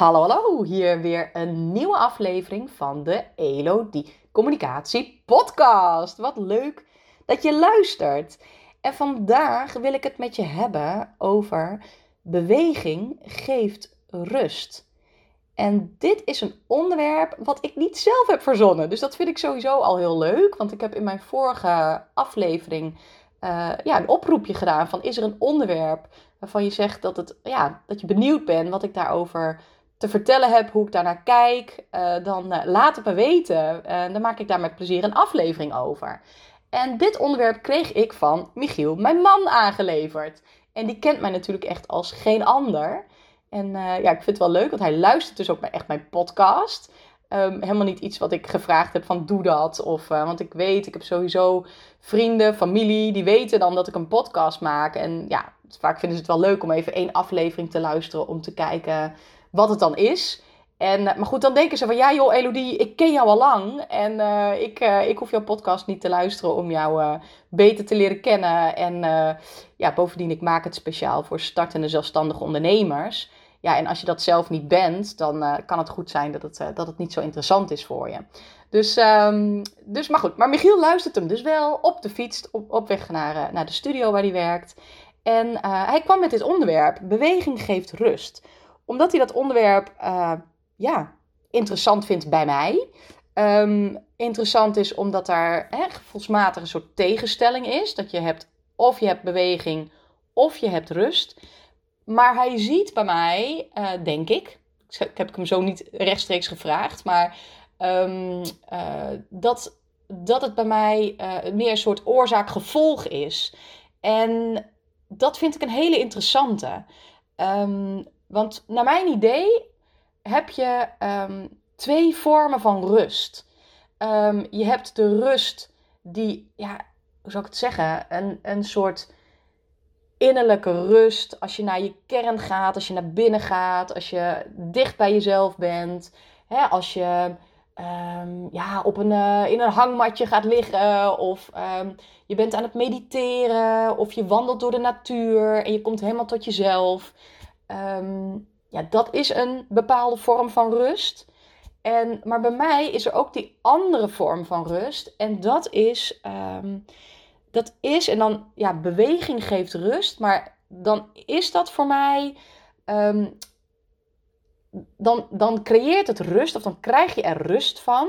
Hallo, hallo. Hier weer een nieuwe aflevering van de Elodie Communicatie Podcast. Wat leuk dat je luistert. En vandaag wil ik het met je hebben over beweging geeft rust. En dit is een onderwerp wat ik niet zelf heb verzonnen. Dus dat vind ik sowieso al heel leuk. Want ik heb in mijn vorige aflevering uh, ja, een oproepje gedaan van is er een onderwerp waarvan je zegt dat, het, ja, dat je benieuwd bent wat ik daarover te vertellen heb, hoe ik daarnaar kijk, uh, dan uh, laat het me weten. Dan maak ik daar met plezier een aflevering over. En dit onderwerp kreeg ik van Michiel, mijn man, aangeleverd. En die kent mij natuurlijk echt als geen ander. En ja, ik vind het wel leuk, want hij luistert dus ook echt mijn podcast. Um, helemaal niet iets wat ik gevraagd heb van doe dat. Of, want ik weet, ik heb sowieso vrienden, familie, die weten dan dat ik een podcast maak. En ja, vaak vinden ze het wel leuk om even één aflevering te luisteren om te kijken wat het dan is. En, maar goed, dan denken ze van ja joh Elodie, ik ken jou al lang. En uh, ik, uh, ik hoef jouw podcast niet te luisteren om jou beter te leren kennen. En ja, bovendien, ik maak het speciaal voor startende zelfstandige ondernemers. Ja, en als je dat zelf niet bent, dan kan het goed zijn dat het, dat het niet zo interessant is voor je. Dus, um, dus, maar goed. Maar Michiel luistert hem dus wel op de fiets, op, op weg naar, naar de studio waar hij werkt. En hij kwam met dit onderwerp, beweging geeft rust omdat hij dat onderwerp uh, ja, interessant vindt bij mij. Um, interessant is omdat daar hè, gevoelsmatig een soort tegenstelling is. Dat je hebt of je hebt beweging of je hebt rust. Maar hij ziet bij mij, uh, denk ik, ik heb hem zo niet rechtstreeks gevraagd, maar um, uh, dat, dat het bij mij meer een soort oorzaak-gevolg is. En dat vind ik een hele interessante. Um, want naar mijn idee heb je um, twee vormen van rust. Um, je hebt de rust die, ja, hoe zou ik het zeggen, een, een soort innerlijke rust. Als je naar je kern gaat, als je naar binnen gaat, als je dicht bij jezelf bent. Hè, als je um, ja, op een, uh, in een hangmatje gaat liggen of je bent aan het mediteren of je wandelt door de natuur en je komt helemaal tot jezelf. Um, ja, dat is een bepaalde vorm van rust. En, maar bij mij is er ook die andere vorm van rust. En dat is, um, dat is en dan, ja, beweging geeft rust. Maar dan is dat voor mij, um, dan, dan creëert het rust, of dan krijg je er rust van.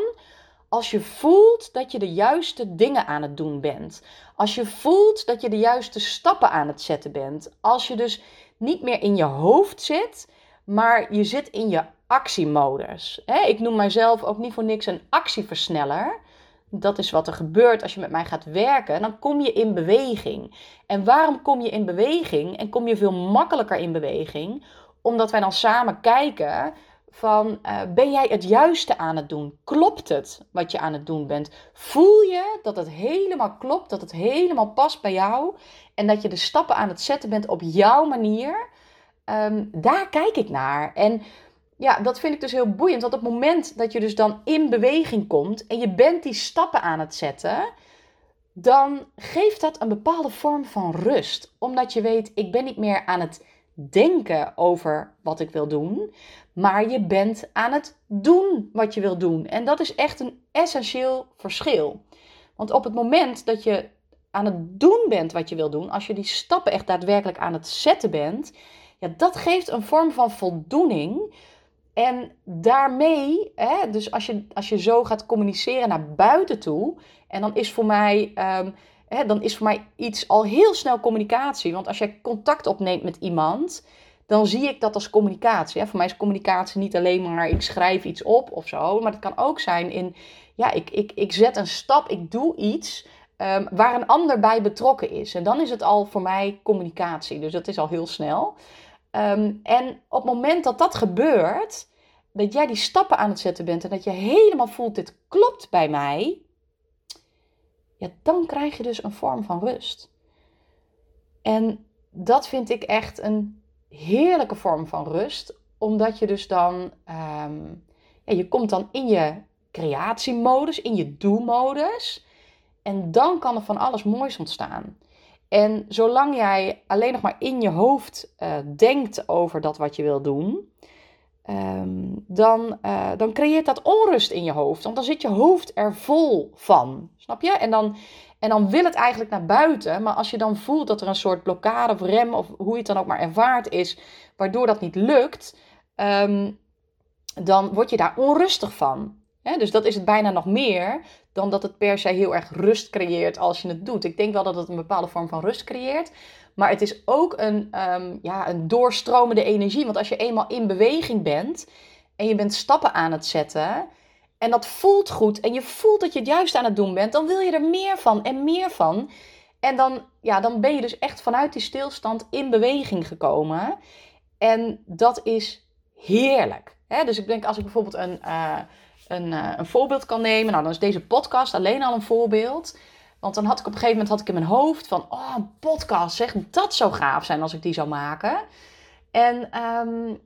Als je voelt dat je de juiste dingen aan het doen bent. Als je voelt dat je de juiste stappen aan het zetten bent. Als je dus niet meer in je hoofd zit, maar je zit in je actiemodus. ik noem mijzelf ook niet voor niks een actieversneller. Dat is wat er gebeurt als je met mij gaat werken. Dan kom je in beweging. En waarom kom je in beweging? En kom je veel makkelijker in beweging? Omdat wij dan samen kijken van uh, ben jij het juiste aan het doen? Klopt het wat je aan het doen bent? Voel je dat het helemaal klopt, dat het helemaal past bij jou en dat je de stappen aan het zetten bent op jouw manier? Um, daar kijk ik naar. En ja, dat vind ik dus heel boeiend. Want op het moment dat je dus dan in beweging komt en je bent die stappen aan het zetten, dan geeft dat een bepaalde vorm van rust. Omdat je weet, ik ben niet meer aan het denken over wat ik wil doen, maar je bent aan het doen wat je wil doen. En dat is echt een essentieel verschil. Want op het moment dat je aan het doen bent wat je wil doen, als je die stappen echt daadwerkelijk aan het zetten bent, ja, dat geeft een vorm van voldoening. En daarmee, hè, dus als je, als je zo gaat communiceren naar buiten toe, en dan is voor mij, um, hè, dan is voor mij iets al heel snel communicatie. Want als jij contact opneemt met iemand, dan zie ik dat als communicatie. Hè. Voor mij is communicatie niet alleen maar ik schrijf iets op of zo, maar het kan ook zijn in, ja, ik, ik, ik zet een stap, ik doe iets um, waar een ander bij betrokken is. En dan is het al voor mij communicatie. Dus dat is al heel snel. Um, en op het moment dat dat gebeurt, dat jij die stappen aan het zetten bent en dat je helemaal voelt, dit klopt bij mij, ja, dan krijg je dus een vorm van rust. En dat vind ik echt een heerlijke vorm van rust, omdat je dus dan, um, ja, je komt dan in je creatiemodus, in je do-modus, en dan kan er van alles moois ontstaan. En zolang jij alleen nog maar in je hoofd uh, denkt over dat wat je wil doen, ehm, dan, uh, dan creëert dat onrust in je hoofd. Want dan zit je hoofd er vol van. Snap je? En dan, en dan wil het eigenlijk naar buiten. Maar als je dan voelt dat er een soort blokkade of rem, of hoe je het dan ook maar ervaart, is, waardoor dat niet lukt, um, dan word je daar onrustig van. Dus dat is het bijna nog meer dan dat het per se heel erg rust creëert als je het doet. Ik denk wel dat het een bepaalde vorm van rust creëert. Maar het is ook een, um, ja, een doorstromende energie. Want als je eenmaal in beweging bent en je bent stappen aan het zetten. En dat voelt goed. En je voelt dat je het juist aan het doen bent. Dan wil je er meer van en meer van. En dan, ja, dan ben je dus echt vanuit die stilstand in beweging gekomen. En dat is heerlijk. Dus ik denk als ik bijvoorbeeld een, uh, een, uh, een voorbeeld kan nemen. Nou, dan is deze podcast alleen al een voorbeeld. Want dan had ik op een gegeven moment had ik in mijn hoofd van... Oh, een podcast, zeg, dat zou gaaf zijn als ik die zou maken. En, um,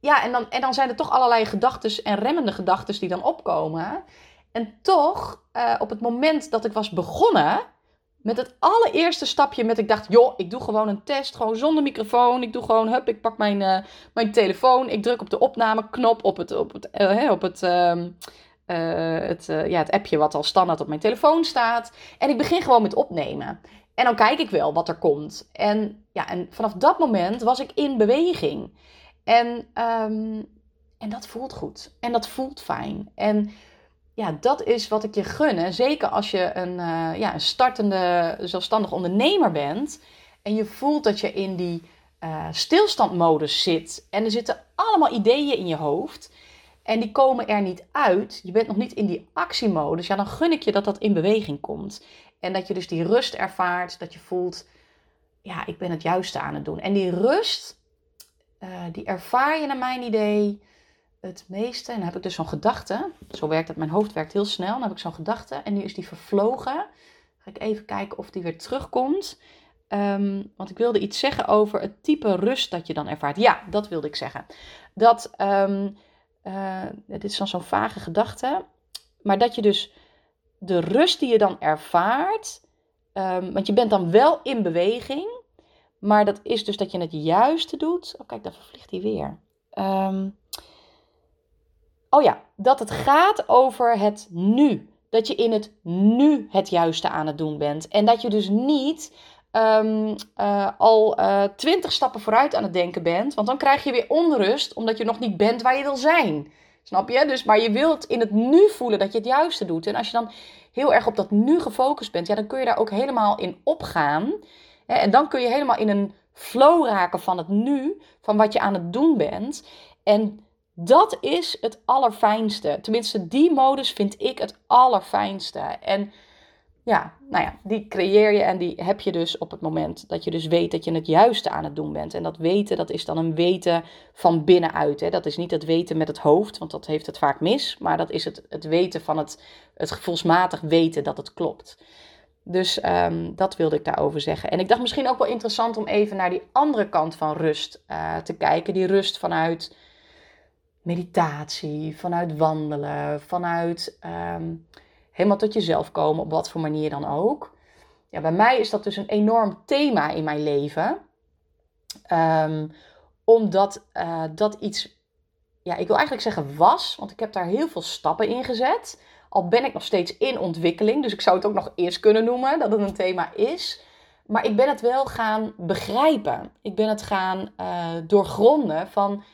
ja, en, dan, en dan zijn er toch allerlei gedachten en remmende gedachten die dan opkomen. En toch, uh, op het moment dat ik was begonnen met het allereerste stapje met ik dacht, joh, ik doe gewoon een test, gewoon zonder microfoon. Ik doe gewoon, hup, ik pak mijn, uh, mijn telefoon, ik druk op de opnameknop op het, op het, uh, op het, uh, het, ja, het appje wat al standaard op mijn telefoon staat. En ik begin gewoon met opnemen. En dan kijk ik wel wat er komt. En, ja, en vanaf dat moment was ik in beweging. En, um, en dat voelt goed. En dat voelt fijn. En ja, dat is wat ik je gun. Zeker als je een, uh, ja, een startende zelfstandig ondernemer bent. En je voelt dat je in die uh, stilstandmodus zit. En er zitten allemaal ideeën in je hoofd. En die komen er niet uit. Je bent nog niet in die actiemodus. Ja, dan gun ik je dat dat in beweging komt. En dat je dus die rust ervaart. Dat je voelt, ja, ik ben het juiste aan het doen. En die rust, uh, die ervaar je naar mijn idee het meeste. En dan heb ik dus zo'n gedachte. Zo werkt het. Mijn hoofd werkt heel snel. Dan heb ik zo'n gedachte. En nu is die vervlogen. Ga ik even kijken of die weer terugkomt. Um, want ik wilde iets zeggen over het type rust dat je dan ervaart. Ja, dat wilde ik zeggen. Dat, um, uh, dit is dan zo'n vage gedachte. Maar dat je dus de rust die je dan ervaart. Um, want je bent dan wel in beweging. Maar dat is dus dat je het juiste doet. Oh, kijk, daar vervliegt hij weer. Oh ja, dat het gaat over het nu. Dat je in het nu het juiste aan het doen bent. En dat je dus niet um, uh, al uh, twintig stappen vooruit aan het denken bent. Want dan krijg je weer onrust, omdat je nog niet bent waar je wil zijn. Snap je? Dus, maar je wilt in het nu voelen dat je het juiste doet. En als je dan heel erg op dat nu gefocust bent, ja, dan kun je daar ook helemaal in opgaan. Hè? En dan kun je helemaal in een flow raken van het nu, van wat je aan het doen bent. En dat is het allerfijnste. Tenminste, die modus vind ik het allerfijnste. En ja, nou ja, die creëer je en die heb je dus op het moment dat je dus weet dat je het juiste aan het doen bent. En dat weten, dat is dan een weten van binnenuit. Hè. Dat is niet het weten met het hoofd, want dat heeft het vaak mis. Maar dat is het, het weten van het, het gevoelsmatig weten dat het klopt. Dus um, dat wilde ik daarover zeggen. En ik dacht misschien ook wel interessant om even naar die andere kant van rust uh, te kijken. Die rust vanuit meditatie, vanuit wandelen, vanuit um, helemaal tot jezelf komen, op wat voor manier dan ook. Ja, bij mij is dat dus een enorm thema in mijn leven. Um, omdat uh, dat iets, ja, ik wil eigenlijk zeggen was, want ik heb daar heel veel stappen in gezet. Al ben ik nog steeds in ontwikkeling, dus ik zou het ook nog eerst kunnen noemen dat het een thema is. Maar ik ben het wel gaan begrijpen. Ik ben het gaan uh, doorgronden van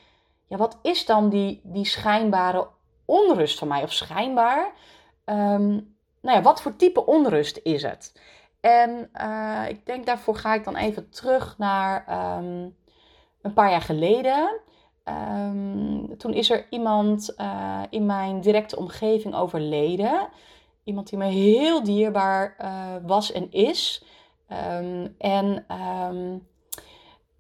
ja, wat is dan die, die schijnbare onrust van mij? Of schijnbaar, um, nou ja, wat voor type onrust is het? En uh, ik denk daarvoor ga ik dan even terug naar um, een paar jaar geleden. Um, toen is er iemand uh, in mijn directe omgeving overleden. Iemand die me heel dierbaar uh, was en is. En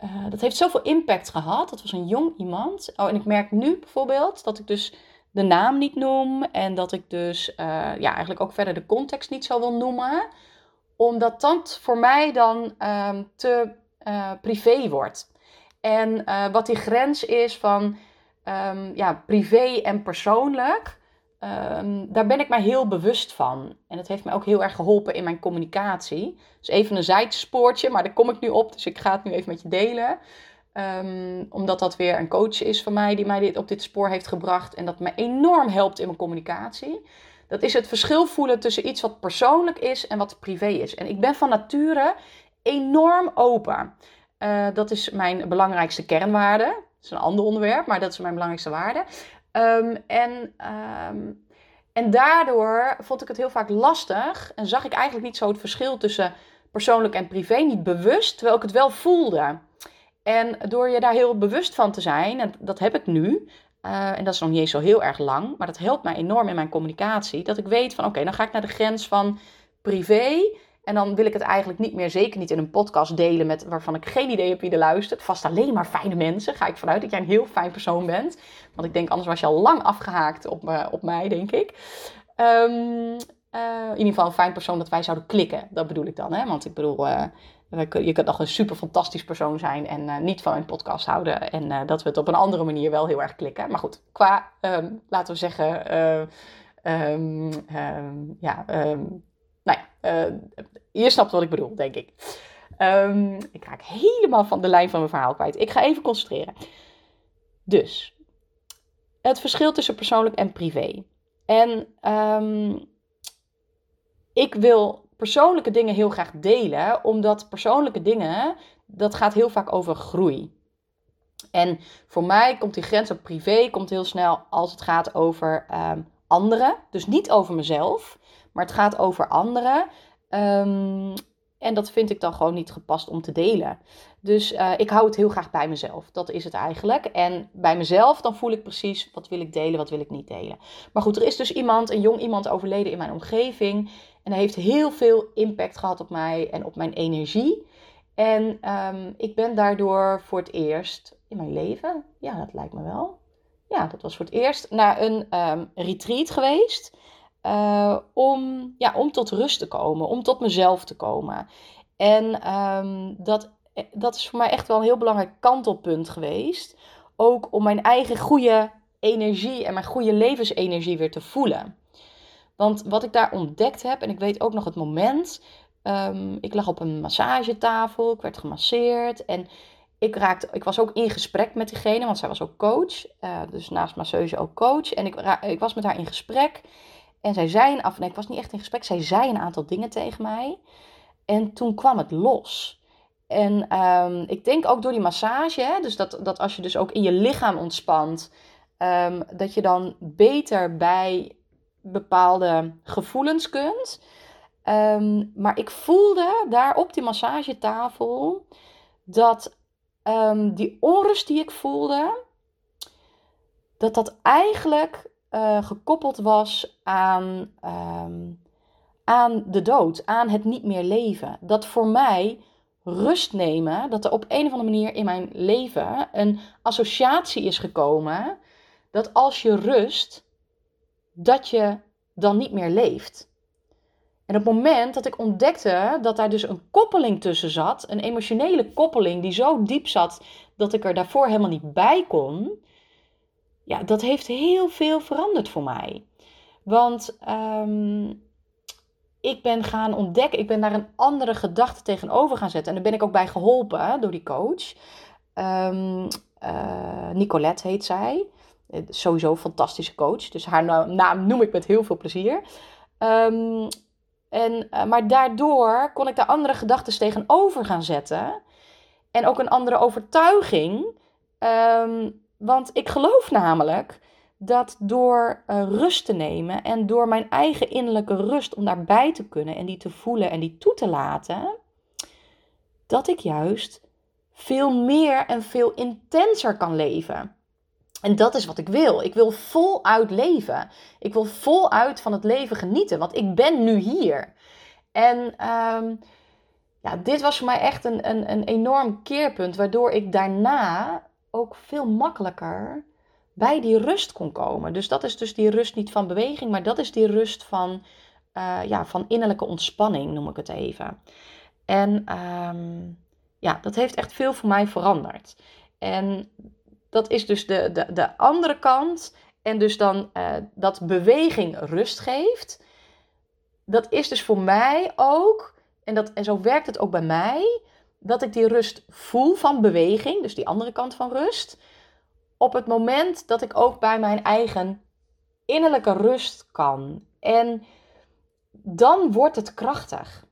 uh, dat heeft zoveel impact gehad. Dat was een jong iemand. Oh, en ik merk nu bijvoorbeeld dat ik dus de naam niet noem. En dat ik dus uh, ja, eigenlijk ook verder de context niet zo wil noemen. Omdat dat voor mij dan um, te uh, privé wordt. En wat die grens is van um, ja, privé en persoonlijk. Um, daar ben ik mij heel bewust van. En het heeft mij ook heel erg geholpen in mijn communicatie. Dus even een zijspoortje, maar daar kom ik nu op. Dus ik ga het nu even met je delen. Ehm, omdat dat weer een coach is van mij die mij dit, op dit spoor heeft gebracht. En dat me enorm helpt in mijn communicatie. Dat is het verschil voelen tussen iets wat persoonlijk is en wat privé is. En ik ben van nature enorm open. Uh, dat is mijn belangrijkste kernwaarde. Dat is een ander onderwerp, maar dat is mijn belangrijkste waarde. Um, en, um, en daardoor vond ik het heel vaak lastig en zag ik eigenlijk niet zo het verschil tussen persoonlijk en privé, niet bewust, terwijl ik het wel voelde. En door je daar heel bewust van te zijn, en dat heb ik nu, uh, en dat is nog niet eens zo heel erg lang, maar dat helpt mij enorm in mijn communicatie, dat ik weet van oké, dan ga ik naar de grens van privé en dan wil ik het eigenlijk niet meer, zeker niet in een podcast delen met waarvan ik geen idee heb wie er luistert. Vast alleen maar fijne mensen. Ga ik vanuit dat jij een heel fijn persoon bent. Want ik denk anders was je al lang afgehaakt op, me, op mij, denk ik. Um, in ieder geval een fijn persoon dat wij zouden klikken. Dat bedoel ik dan. Hè? Want ik bedoel, uh, je kunt nog een super fantastisch persoon zijn en niet van een podcast houden. En dat we het op een andere manier wel heel erg klikken. Maar goed, qua, um, laten we zeggen, um, ja nou ja, uh, je snapt wat ik bedoel, denk ik. Um, ik raak helemaal van de lijn van mijn verhaal kwijt. Ik ga even concentreren. Dus, het verschil tussen persoonlijk en privé. En um, ik wil persoonlijke dingen heel graag delen, omdat persoonlijke dingen, dat gaat heel vaak over groei. En voor mij komt die grens op privé komt heel snel als het gaat over um, anderen. Dus niet over mezelf, maar het gaat over anderen. Um, en dat vind ik dan gewoon niet gepast om te delen. Dus uh, ik hou het heel graag bij mezelf. Dat is het eigenlijk. En bij mezelf dan voel ik precies wat wil ik delen, wat wil ik niet delen. Maar goed, er is dus iemand, een jong iemand overleden in mijn omgeving. En hij heeft heel veel impact gehad op mij en op mijn energie. En um, ik ben daardoor voor het eerst in mijn leven, ja, dat lijkt me wel. Ja, dat was voor het eerst naar een um, retreat geweest. Uh, om, ja, om tot rust te komen, om tot mezelf te komen. En um, dat, dat is voor mij echt wel een heel belangrijk kantelpunt geweest. Ook om mijn eigen goede energie en mijn goede levensenergie weer te voelen. Want wat ik daar ontdekt heb, en ik weet ook nog het moment. Um, ik lag op een massagetafel, ik werd gemasseerd en ik, raakte, ik was ook in gesprek met diegene, want zij was ook coach. Uh, dus naast masseuse ook coach. En ik, ik was met haar in gesprek. En zij zei een af, nee, ik was niet echt in gesprek. Zij zei een aantal dingen tegen mij. En toen kwam het los. En um, ik denk ook door die massage, hè, dus dat, dat als je dus ook in je lichaam ontspant, um, dat je dan beter bij bepaalde gevoelens kunt. Um, maar ik voelde daar op die massagetafel dat die onrust die ik voelde, dat dat eigenlijk uh, gekoppeld was aan, um, aan de dood, aan het niet meer leven. Dat voor mij rust nemen, dat er op een of andere manier in mijn leven een associatie is gekomen dat als je rust, dat je dan niet meer leeft. En op het moment dat ik ontdekte dat daar dus een koppeling tussen zat, een emotionele koppeling die zo diep zat dat ik er daarvoor helemaal niet bij kon, ja, dat heeft heel veel veranderd voor mij. Want um, ik ben gaan ontdekken, ik ben daar een andere gedachte tegenover gaan zetten. En daar ben ik ook bij geholpen door die coach. Um, uh, Nicolette heet zij. Eh, sowieso een fantastische coach. Dus haar naam noem ik met heel veel plezier. Um, en, uh, maar daardoor kon ik daar andere gedachten tegenover gaan zetten. En ook een andere overtuiging. Want ik geloof namelijk dat door uh, rust te nemen en door mijn eigen innerlijke rust om daarbij te kunnen en die te voelen en die toe te laten, dat ik juist veel meer en veel intenser kan leven. En dat is wat ik wil. Ik wil voluit leven. Ik wil voluit van het leven genieten, want ik ben nu hier. En um, ja, dit was voor mij echt een, een, een enorm keerpunt, waardoor ik daarna ook veel makkelijker bij die rust kon komen. Dus dat is dus die rust niet van beweging, maar dat is die rust van, uh, ja, van innerlijke ontspanning, noem ik het even. En um, ja, dat heeft echt veel voor mij veranderd. En dat is dus de, de, de andere kant. En dus dan uh, dat beweging rust geeft. Dat is dus voor mij ook, en, dat, en zo werkt het ook bij mij, dat ik die rust voel van beweging, dus die andere kant van rust, op het moment dat ik ook bij mijn eigen innerlijke rust kan. En dan wordt het krachtig.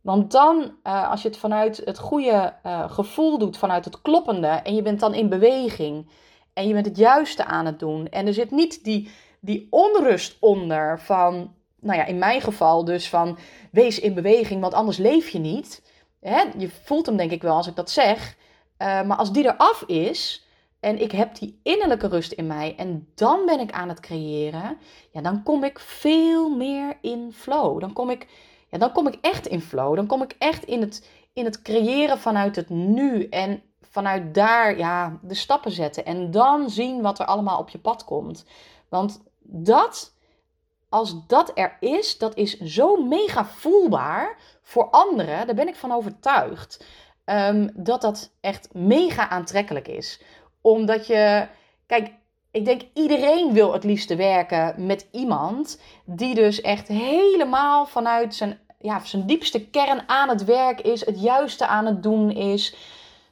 Want dan, uh, als je het vanuit het goede uh, gevoel doet, vanuit het kloppende, en je bent dan in beweging, en je bent het juiste aan het doen, en er zit niet die, die onrust onder van, nou ja, in mijn geval dus van, wees in beweging, want anders leef je niet. Hè? Je voelt hem denk ik wel als ik dat zeg. Uh, maar als die eraf is, en ik heb die innerlijke rust in mij en dan ben ik aan het creëren, ja, dan kom ik veel meer in flow. Dan kom ik, ja, dan kom ik echt in flow. Dan kom ik echt in het, in het creëren vanuit het nu en vanuit daar ja, de stappen zetten en dan zien wat er allemaal op je pad komt. Want dat, als dat er is, dat is zo mega voelbaar voor anderen. Daar ben ik van overtuigd. Um, dat dat echt mega aantrekkelijk is omdat je, kijk, ik denk iedereen wil het liefste werken met iemand die dus echt helemaal vanuit zijn, ja, zijn diepste kern aan het werk is, het juiste aan het doen is,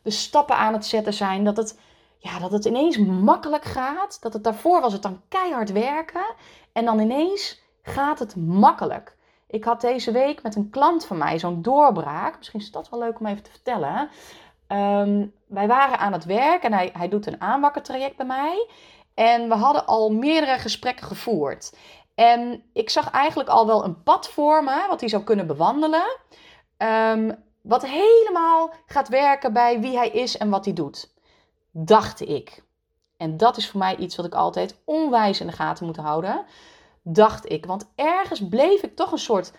de stappen aan het zetten zijn, dat het, ja, dat het ineens makkelijk gaat. Dat het daarvoor was het dan keihard werken en dan ineens gaat het makkelijk. Ik had deze week met een klant van mij zo'n doorbraak. Misschien is dat wel leuk om even te vertellen. Um, wij waren aan het werk en hij, hij doet een aanwakkertraject bij mij. En we hadden al meerdere gesprekken gevoerd. En ik zag eigenlijk al wel een pad voor me, wat hij zou kunnen bewandelen. Um, wat helemaal gaat werken bij wie hij is en wat hij doet. Dacht ik. En dat is voor mij iets wat ik altijd onwijs in de gaten moet houden. Dacht ik. Want ergens bleef ik toch een soort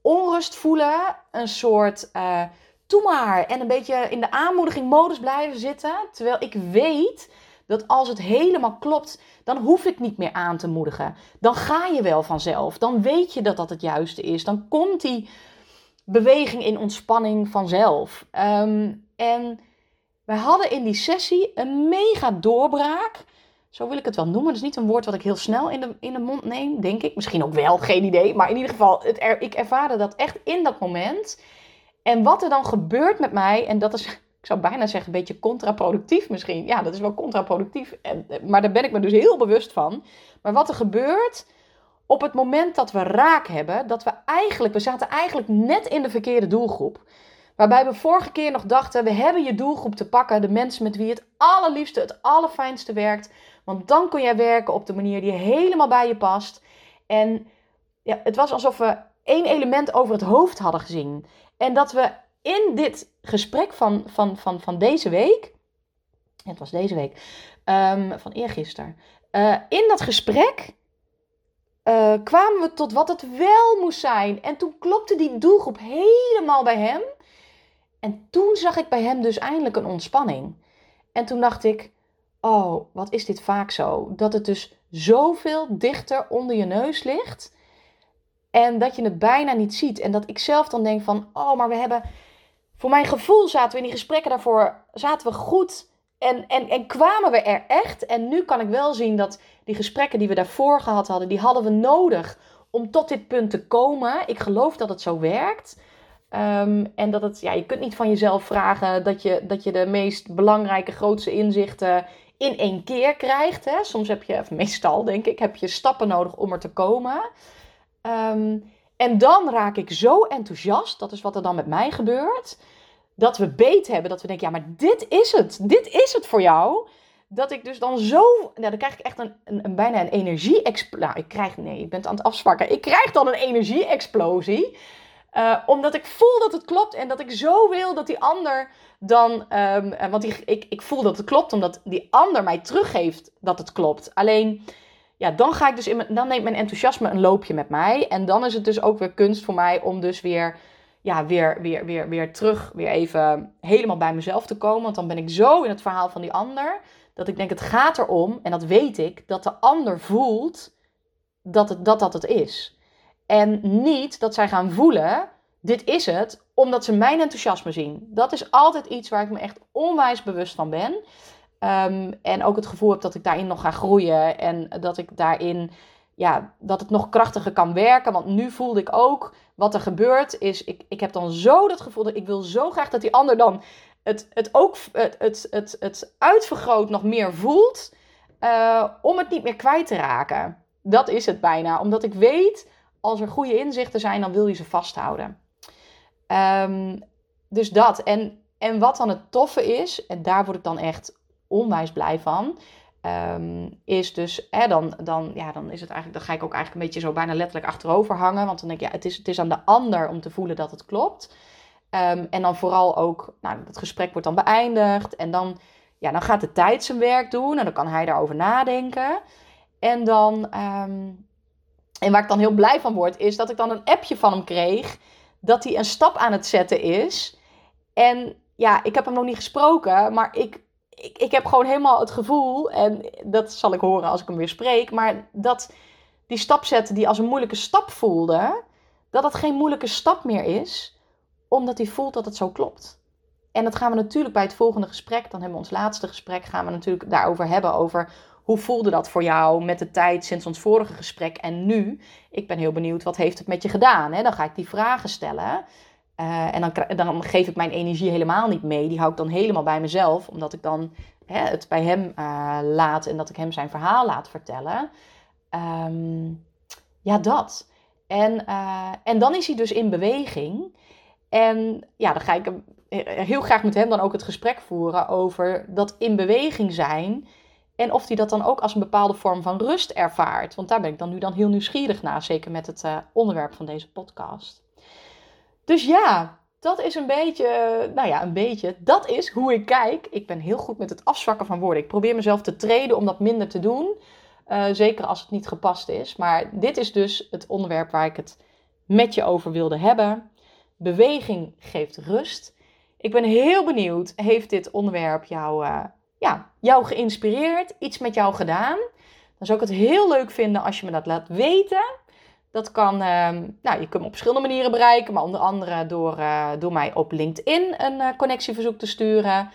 onrust voelen. Een soort uh, doe maar. En een beetje in de aanmoediging modus blijven zitten. Terwijl ik weet dat als het helemaal klopt, dan hoef ik niet meer aan te moedigen. Dan ga je wel vanzelf. Dan weet je dat dat het juiste is. Dan komt die beweging in ontspanning vanzelf. Um, en wij hadden in die sessie een mega doorbraak. Zo wil ik het wel noemen. Dat is niet een woord wat ik heel snel in de, in de mond neem, denk ik. Misschien ook wel, geen idee. Maar in ieder geval, het ik ervaarde dat echt in dat moment. En wat er dan gebeurt met mij, en dat is, ik zou bijna zeggen, een beetje contraproductief misschien. Ja, dat is wel contraproductief, maar daar ben ik me dus heel bewust van. Maar wat er gebeurt op het moment dat we raak hebben, dat we eigenlijk, we zaten eigenlijk net in de verkeerde doelgroep. Waarbij we vorige keer nog dachten, we hebben je doelgroep te pakken, de mensen met wie het allerliefste, het allerfijnste werkt. Want dan kun jij werken op de manier die helemaal bij je past. En ja, het was alsof we één element over het hoofd hadden gezien. En dat we in dit gesprek van, van, van, van deze week, het was deze week, um, van eergisteren, uh, in dat gesprek uh, kwamen we tot wat het wel moest zijn. En toen klopte die doelgroep helemaal bij hem. En toen zag ik bij hem dus eindelijk een ontspanning. En toen dacht ik, oh, wat is dit vaak zo? Dat het dus zoveel dichter onder je neus ligt. En dat je het bijna niet ziet. En dat ik zelf dan denk van, oh, maar we hebben... Voor mijn gevoel zaten we in die gesprekken daarvoor, zaten we goed en, en, en kwamen we er echt. En nu kan ik wel zien dat die gesprekken die we daarvoor gehad hadden, die hadden we nodig om tot dit punt te komen. Ik geloof dat het zo werkt. Um, en dat het, ja, je kunt niet van jezelf vragen dat je, dat je de meest belangrijke, grootste inzichten in één keer krijgt. Hè? Soms heb je, meestal denk ik, heb je stappen nodig om er te komen. Um, en dan raak ik zo enthousiast, dat is wat er dan met mij gebeurt, dat we beet hebben, dat we denken, ja, maar dit is het, dit is het voor jou. Dat ik dus dan zo, nou, dan krijg ik echt een, een, een bijna een energie-explosie. Nou, ik krijg, nee, je bent aan het afzwakken. Ik krijg dan een energie-explosie. Uh, omdat ik voel dat het klopt en dat ik zo wil dat die ander dan. Um, want die, ik, ik voel dat het klopt omdat die ander mij teruggeeft dat het klopt. Alleen ja, dan ga ik dus in dan neemt mijn enthousiasme een loopje met mij. En dan is het dus ook weer kunst voor mij om dus weer, ja, weer, weer, weer, weer terug, weer even helemaal bij mezelf te komen. Want dan ben ik zo in het verhaal van die ander, dat ik denk, het gaat erom, en dat weet ik, dat de ander voelt dat het, dat, dat het is. En niet dat zij gaan voelen, dit is het, omdat ze mijn enthousiasme zien. Dat is altijd iets waar ik me echt onwijs bewust van ben. Um, en ook het gevoel heb dat ik daarin nog ga groeien. En dat ik daarin ja, dat het nog krachtiger kan werken. Want nu voelde ik ook wat er gebeurt is, ik, ik heb dan zo dat gevoel dat ik wil zo graag dat die ander dan het, het ook het, het, het, het uitvergroot nog meer voelt. Uh, om het niet meer kwijt te raken. Dat is het bijna. Omdat ik weet, als er goede inzichten zijn, dan wil je ze vasthouden. Um, dus dat. En, en wat dan het toffe is, en daar word ik dan echt onwijs blij van. Um, is dus, hè, dan, dan, ja, dan is het eigenlijk, dan ga ik ook eigenlijk een beetje zo bijna letterlijk achterover hangen. Want dan denk ik, ja, het is, het is aan de ander om te voelen dat het klopt. Um, en dan vooral ook, nou, het gesprek wordt dan beëindigd. En dan, ja, dan gaat de tijd zijn werk doen. En dan kan hij daarover nadenken. En dan, en waar ik dan heel blij van word, is dat ik dan een appje van hem kreeg. Dat hij een stap aan het zetten is. En ja, ik heb hem nog niet gesproken, maar ik, ik, ik heb gewoon helemaal het gevoel, en dat zal ik horen als ik hem weer spreek, maar dat die stap zetten die als een moeilijke stap voelde, dat dat geen moeilijke stap meer is, omdat hij voelt dat het zo klopt. En dat gaan we natuurlijk bij het volgende gesprek, dan hebben we ons laatste gesprek, gaan we natuurlijk daarover hebben, over hoe voelde dat voor jou met de tijd sinds ons vorige gesprek en nu? Ik ben heel benieuwd, wat heeft het met je gedaan? Hè? Dan ga ik die vragen stellen. Uh, en dan, dan, geef ik mijn energie helemaal niet mee. Die hou ik dan helemaal bij mezelf, omdat ik dan hè, het bij hem uh, laat en dat ik hem zijn verhaal laat vertellen. Um, ja, dat. En, uh, en dan is hij dus in beweging. En ja, dan ga ik heel graag met hem dan ook het gesprek voeren over dat in beweging zijn. En of hij dat dan ook als een bepaalde vorm van rust ervaart. Want daar ben ik dan nu dan heel nieuwsgierig naar, zeker met het onderwerp van deze podcast. Dus ja, dat is een beetje, nou ja, een beetje, dat is hoe ik kijk. Ik ben heel goed met het afzwakken van woorden. Ik probeer mezelf te treden om dat minder te doen. Uh, zeker als het niet gepast is. Maar dit is dus het onderwerp waar ik het met je over wilde hebben. Beweging geeft rust. Ik ben heel benieuwd, heeft dit onderwerp jou, ja, jou geïnspireerd? Iets met jou gedaan? Dan zou ik het heel leuk vinden als je me dat laat weten. Dat kan, ehm, nou, je kunt me op verschillende manieren bereiken, maar onder andere door, uh, door mij op LinkedIn een uh, connectieverzoek te sturen.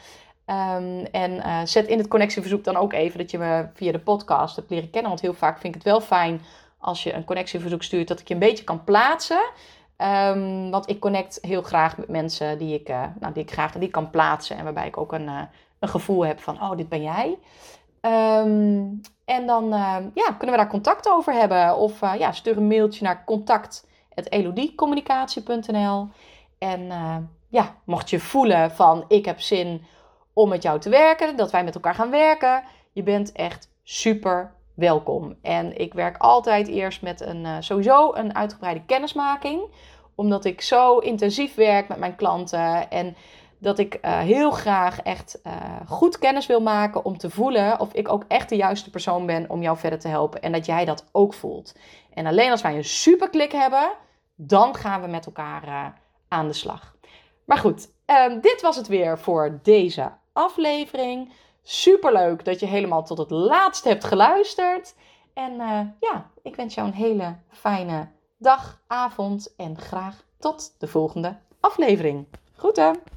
Um, en uh, zet in het connectieverzoek dan ook even dat je me via de podcast hebt leren kennen. Want heel vaak vind ik het wel fijn als je een connectieverzoek stuurt, dat ik je een beetje kan plaatsen. Um, want ik connect heel graag met mensen die ik, nou, die ik graag die kan plaatsen. En waarbij ik ook een, een gevoel heb van, oh, dit ben jij. Um, en dan uh, ja, kunnen we daar contact over hebben. Of uh, ja, stuur een mailtje naar contact.elodiecommunicatie.nl En uh, ja, mocht je voelen van ik heb zin om met jou te werken, dat wij met elkaar gaan werken, je bent echt super welkom. En ik werk altijd eerst met een sowieso een uitgebreide kennismaking, omdat ik zo intensief werk met mijn klanten en dat ik uh, heel graag echt uh, goed kennis wil maken om te voelen of ik ook echt de juiste persoon ben om jou verder te helpen en dat jij dat ook voelt. En alleen als wij een super klik hebben, dan gaan we met elkaar uh, aan de slag. Maar goed, ehm, dit was het weer voor deze aflevering. Super leuk dat je helemaal tot het laatste hebt geluisterd. En ja, ik wens jou een hele fijne dag, avond en graag tot de volgende aflevering. Groeten!